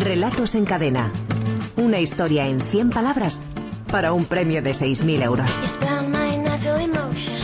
Relatos en cadena. Una historia en 100 palabras para un premio de 6.000 euros.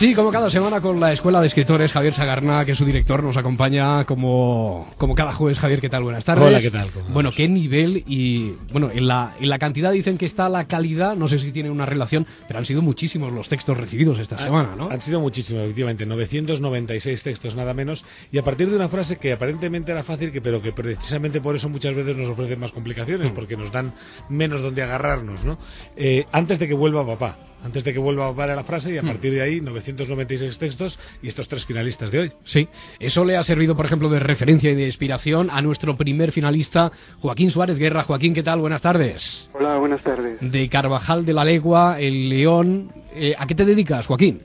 Sí, como cada semana con la Escuela de Escritores, Javier Sagarna, que es su director, nos acompaña como, como cada jueves. Javier, ¿qué tal? Buenas tardes. Hola, ¿qué tal? Bueno, ¿qué nivel? Y bueno, en la, en la cantidad dicen que está la calidad, no sé si tiene una relación, pero han sido muchísimos los textos recibidos esta semana, ¿no? Han sido muchísimos, efectivamente, 996 textos nada menos, y a partir de una frase que aparentemente era fácil, que, pero que precisamente por eso muchas veces nos ofrecen más complicaciones, Mm. porque nos dan menos donde agarrarnos, ¿no? Eh, antes de que vuelva papá, antes de que vuelva era la frase, y a Mm. partir de ahí 996 textos y estos tres finalistas de hoy. Sí, eso le ha servido, por ejemplo, de referencia y de inspiración a nuestro primer finalista, Joaquín Suárez Guerra. Joaquín, ¿qué tal? Buenas tardes. Hola, buenas tardes. De Carvajal de la Legua, El León. Eh, ¿A qué te dedicas, Joaquín?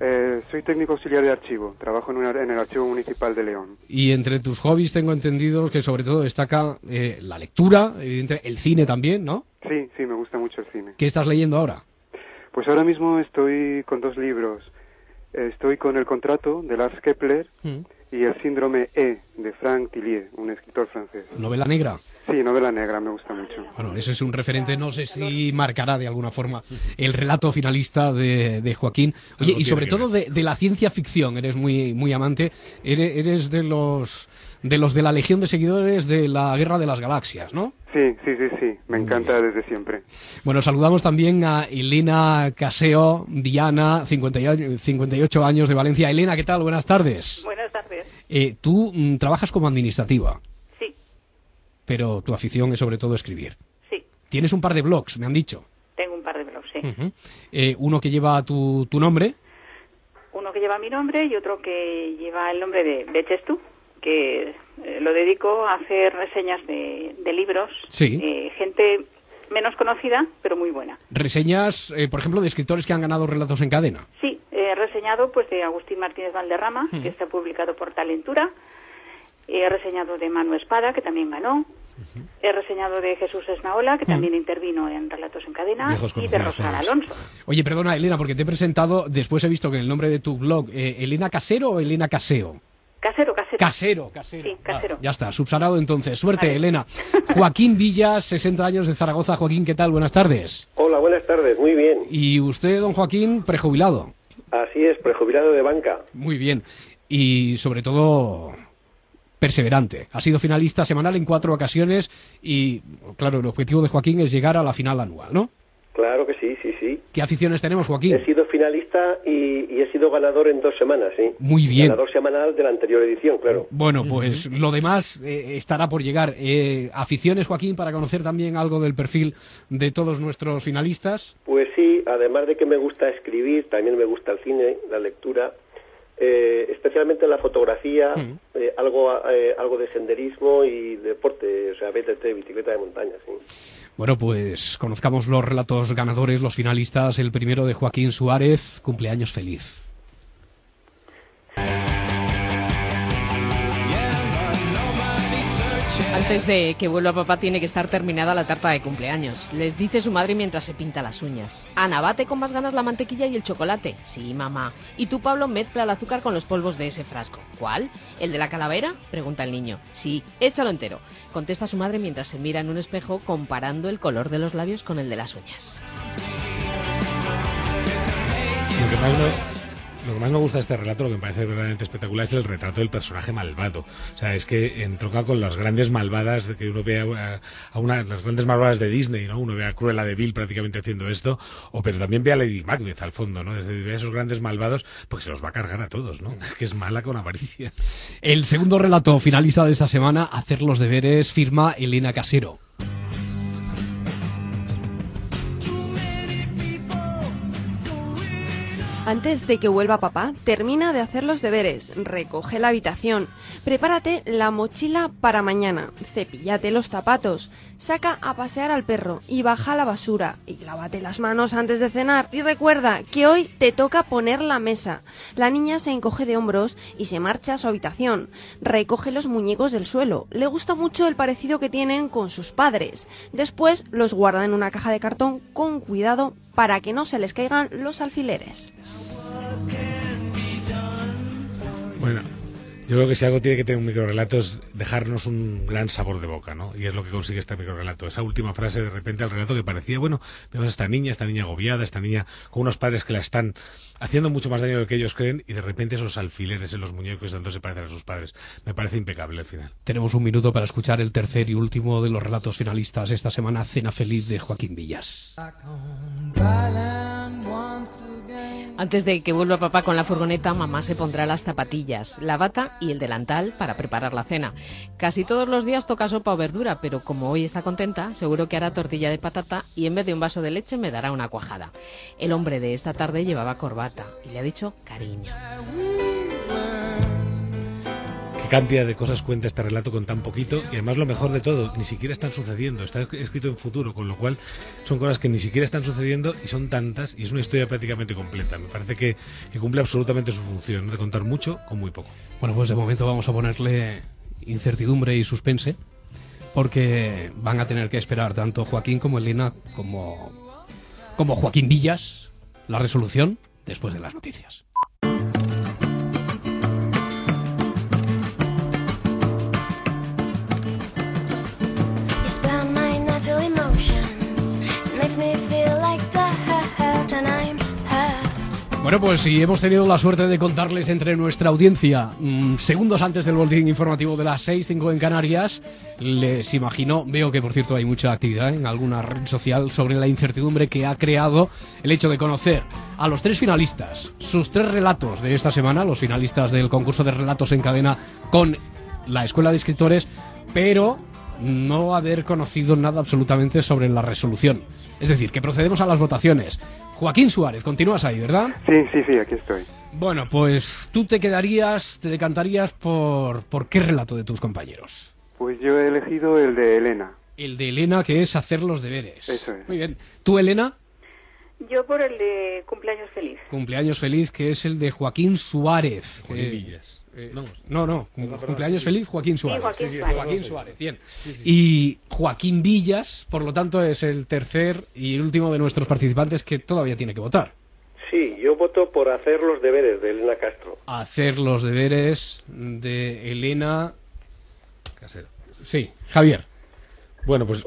Eh, soy técnico auxiliar de archivo. Trabajo en, una- en el Archivo Municipal de León. Y entre tus hobbies tengo entendido que sobre todo destaca eh, la lectura, evidente- el cine también, ¿no? Sí, sí, me gusta mucho el cine. ¿Qué estás leyendo ahora? Pues ahora mismo estoy con dos libros. Estoy con El contrato de Lars Kepler y El síndrome E de Frank Tillier, un escritor francés. Novela negra. Sí, novela negra, me gusta mucho. Bueno, ese es un referente, no sé si marcará de alguna forma el relato finalista de, de Joaquín. Oye, y sobre todo de, de la ciencia ficción, eres muy, muy amante, eres, eres de los de los de la legión de seguidores de la Guerra de las Galaxias, ¿no? Sí, sí, sí, sí, me encanta desde siempre. Bueno, saludamos también a Elena Caseo, Diana, 58 58 años de Valencia. Elena, ¿qué tal? Buenas tardes. Buenas tardes. Eh, tú mm, trabajas como administrativa, Sí, pero tu afición es sobre todo escribir. sí. Tienes un par de blogs, me han dicho. Tengo un par de blogs, sí. Eh, uno que lleva tu, tu nombre. Uno que lleva mi nombre y otro que lleva el nombre de Beches tú, que eh, lo dedico a hacer reseñas de, de libros. Sí. Eh, gente menos conocida, pero muy buena. Reseñas, eh, por ejemplo, de escritores que han ganado relatos en cadena. Sí, he reseñado pues de Agustín Martínez Valderrama, que está publicado por Talentura. He reseñado de Manu Espada, que también ganó. He reseñado de Jesús Esnaola, que también intervino en Relatos en Cadena. Y de todos. Alonso. Oye, perdona, Elena, porque te he presentado, después he visto que el nombre de tu blog, eh, Elena Casero o Elena Caseo. Casero, casero. Casero, casero. Sí, casero. Vale, ya está, subsanado entonces. Suerte, Vale. Elena. Joaquín Villas, 60 años de Zaragoza. Joaquín, ¿qué tal? Buenas tardes. Hola, buenas tardes, muy bien. Y usted, don Joaquín, prejubilado. Así es, prejubilado de banca. Muy bien. Y sobre todo, perseverante. Ha sido finalista semanal en cuatro ocasiones y, claro, el objetivo de Joaquín es llegar a la final anual, ¿no? Claro que sí, sí, sí. ¿Qué aficiones tenemos, Joaquín? He sido finalista y, y he sido ganador en dos semanas, sí. Muy bien. Ganador semanal de la anterior edición, claro. Bueno, pues lo demás eh, estará por llegar. Eh, aficiones, Joaquín, para conocer también algo del perfil de todos nuestros finalistas. Pues sí, además de que me gusta escribir, también me gusta el cine, la lectura, eh, especialmente la fotografía, eh, algo, eh, algo de senderismo y deporte, o sea, BTT, bicicleta de montaña, sí. Bueno, pues conozcamos los relatos ganadores, los finalistas. El primero de Joaquín Suárez, cumpleaños feliz. Antes de que vuelva papá tiene que estar terminada la tarta de cumpleaños. Les dice su madre mientras se pinta las uñas. Ana, bate con más ganas la mantequilla y el chocolate. Sí, mamá. Y tú, Pablo, mezcla el azúcar con los polvos de ese frasco. ¿Cuál? ¿El de la calavera? Pregunta el niño. Sí, échalo entero. Contesta su madre mientras se mira en un espejo comparando el color de los labios con el de las uñas. Lo que más me gusta de este relato, lo que me parece verdaderamente espectacular, es el retrato del personaje malvado. O sea, es que entronca con las grandes malvadas que uno ve a, a una, las grandes malvadas de Disney, ¿no? Uno ve a Cruella de Vil prácticamente haciendo esto, o pero también ve a Lady Macbeth al fondo, ¿no? Es ve a esos grandes malvados, porque se los va a cargar a todos, ¿no? Es que es mala con avaricia. El segundo relato finalista de esta semana, Hacer los deberes, firma Elena Casero. Antes de que vuelva papá, termina de hacer los deberes, recoge la habitación, prepárate la mochila para mañana, cepillate los zapatos, saca a pasear al perro y baja la basura. Y lávate las manos antes de cenar. Y recuerda que hoy te toca poner la mesa. La niña se encoge de hombros y se marcha a su habitación, recoge los muñecos del suelo, le gusta mucho el parecido que tienen con sus padres, después los guarda en una caja de cartón con cuidado para que no se les caigan los alfileres. Bueno, Yo creo que si algo tiene que tener un microrelato es dejarnos un gran sabor de boca, ¿no? Y es lo que consigue este microrelato. Esa última frase de repente al relato que parecía, bueno, vemos a esta niña, esta niña agobiada, esta niña con unos padres que la están haciendo mucho más daño de lo que ellos creen y de repente esos alfileres en los muñecos tanto se parecen a sus padres. Me parece impecable al final. Tenemos un minuto para escuchar el tercer y último de los relatos finalistas esta semana, Cena Feliz de Joaquín Villas. Antes de que vuelva papá con la furgoneta, mamá se pondrá las zapatillas, la bata y el delantal para preparar la cena. Casi todos los días toca sopa o verdura, pero como hoy está contenta, seguro que hará tortilla de patata y en vez de un vaso de leche me dará una cuajada. El hombre de esta tarde llevaba corbata y le ha dicho cariño cantidad de cosas cuenta este relato con tan poquito y además lo mejor de todo, ni siquiera están sucediendo, está escrito en futuro, con lo cual son cosas que ni siquiera están sucediendo y son tantas y es una historia prácticamente completa. Me parece que, cumple absolutamente su función, de contar mucho con muy poco. Bueno, pues de momento vamos a ponerle incertidumbre y suspense porque van a tener que esperar tanto Joaquín como Elena como, como Joaquín Villas la resolución después de las noticias. Bueno, pues si hemos tenido la suerte de contarles entre nuestra audiencia, mm, segundos antes del boletín informativo de las 6, 5 en Canarias, les imagino, veo que por cierto hay mucha actividad en alguna red social sobre la incertidumbre que ha creado el hecho de conocer a los tres finalistas, sus tres relatos de esta semana, los finalistas del concurso de relatos en cadena con la Escuela de Escritores, pero no haber conocido nada absolutamente sobre la resolución. Es decir, que procedemos a las votaciones. Joaquín Suárez, continúas ahí, ¿verdad? Sí, sí, sí, aquí estoy. Bueno, pues tú te quedarías, te decantarías por, por qué relato de tus compañeros. Pues yo he elegido el de Elena. El de Elena, que es hacer los deberes. Eso es. Muy bien. ¿Tú, Elena? Yo por el de cumpleaños feliz. Cumpleaños feliz, que es el de Joaquín Suárez. Joaquín Villas. Eh, no, no, cumpleaños feliz Joaquín Suárez. Joaquín, Suárez. Joaquín Suárez, bien. Y Joaquín Villas, por lo tanto, es el tercer y último de nuestros participantes que todavía tiene que votar. Sí, yo voto por hacer los deberes de Elena Castro. Hacer los deberes de Elena Casero. Sí, Javier. Bueno, pues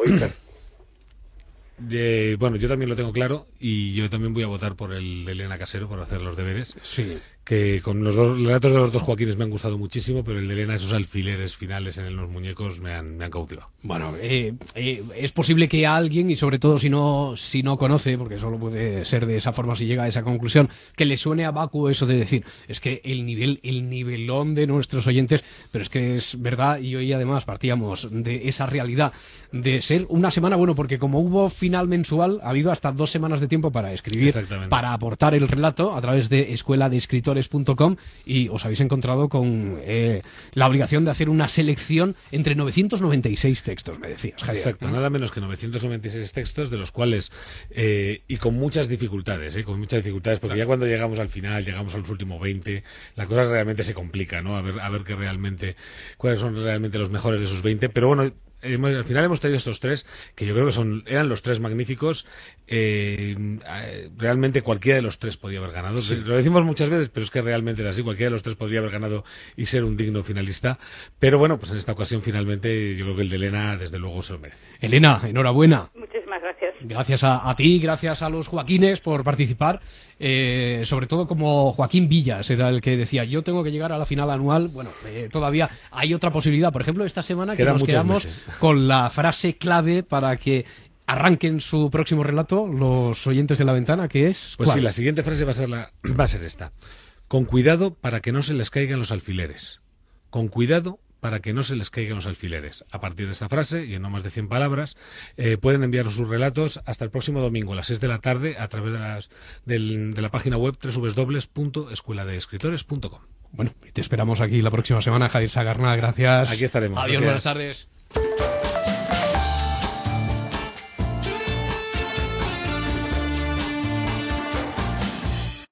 bueno, yo también lo tengo claro y yo también voy a votar por el de Elena Casero por hacer los deberes. Sí que con los dos relatos de los dos Joaquines me han gustado muchísimo, pero el de Elena, esos alfileres finales en los muñecos me han, me han cautivado. Bueno, eh, eh, es posible que a alguien, y sobre todo si no, si no conoce, porque solo puede ser de esa forma si llega a esa conclusión, que le suene a vacuo eso de decir, es que el nivel, el nivelón de nuestros oyentes, pero es que es verdad, y hoy además partíamos de esa realidad de ser una semana, bueno, porque como hubo final mensual, ha habido hasta dos semanas de tiempo para escribir, para aportar el relato a través de Escuela de Escritores y os habéis encontrado con eh, la obligación de hacer una selección entre 996 textos, me decías, Exacto, nada menos que 996 textos, de los cuales, eh, y con muchas dificultades, eh, con muchas dificultades, porque ya cuando llegamos al final, llegamos a los últimos 20, la cosa realmente se complica, ¿no? A ver, a ver qué realmente, cuáles son realmente los mejores de esos 20, pero bueno, al final hemos traído estos tres, que yo creo que son eran los tres magníficos. Eh, realmente cualquiera de los tres podía haber ganado. Lo decimos muchas veces, pero es que realmente era así. Cualquiera de los tres podría haber ganado y ser un digno finalista. Pero bueno, pues en esta ocasión finalmente yo creo que el de Elena desde luego se lo merece. Elena, enhorabuena. Muchísimas gracias. Gracias a, ti, gracias a los Joaquines por participar. Eh, sobre todo como Joaquín Villas era el que decía, yo tengo que llegar a la final anual. Bueno, eh, todavía hay otra posibilidad. Por ejemplo, esta semana que nos quedamos con la frase clave para que arranquen su próximo relato los oyentes de la ventana, que es... Pues sí, la siguiente frase va a, ser la, va a ser esta. Con cuidado para que no se les caigan los alfileres. Con cuidado para que no se les caigan los alfileres. A partir de esta frase, y en no más de 100 palabras, eh, pueden enviar sus relatos hasta el próximo domingo a las 6 de la tarde a través de, las, de la página web www.escueladeescritores.com. Bueno, te esperamos aquí la próxima semana, Javier Sagarna. Gracias. Aquí estaremos. Adiós, buenas tardes.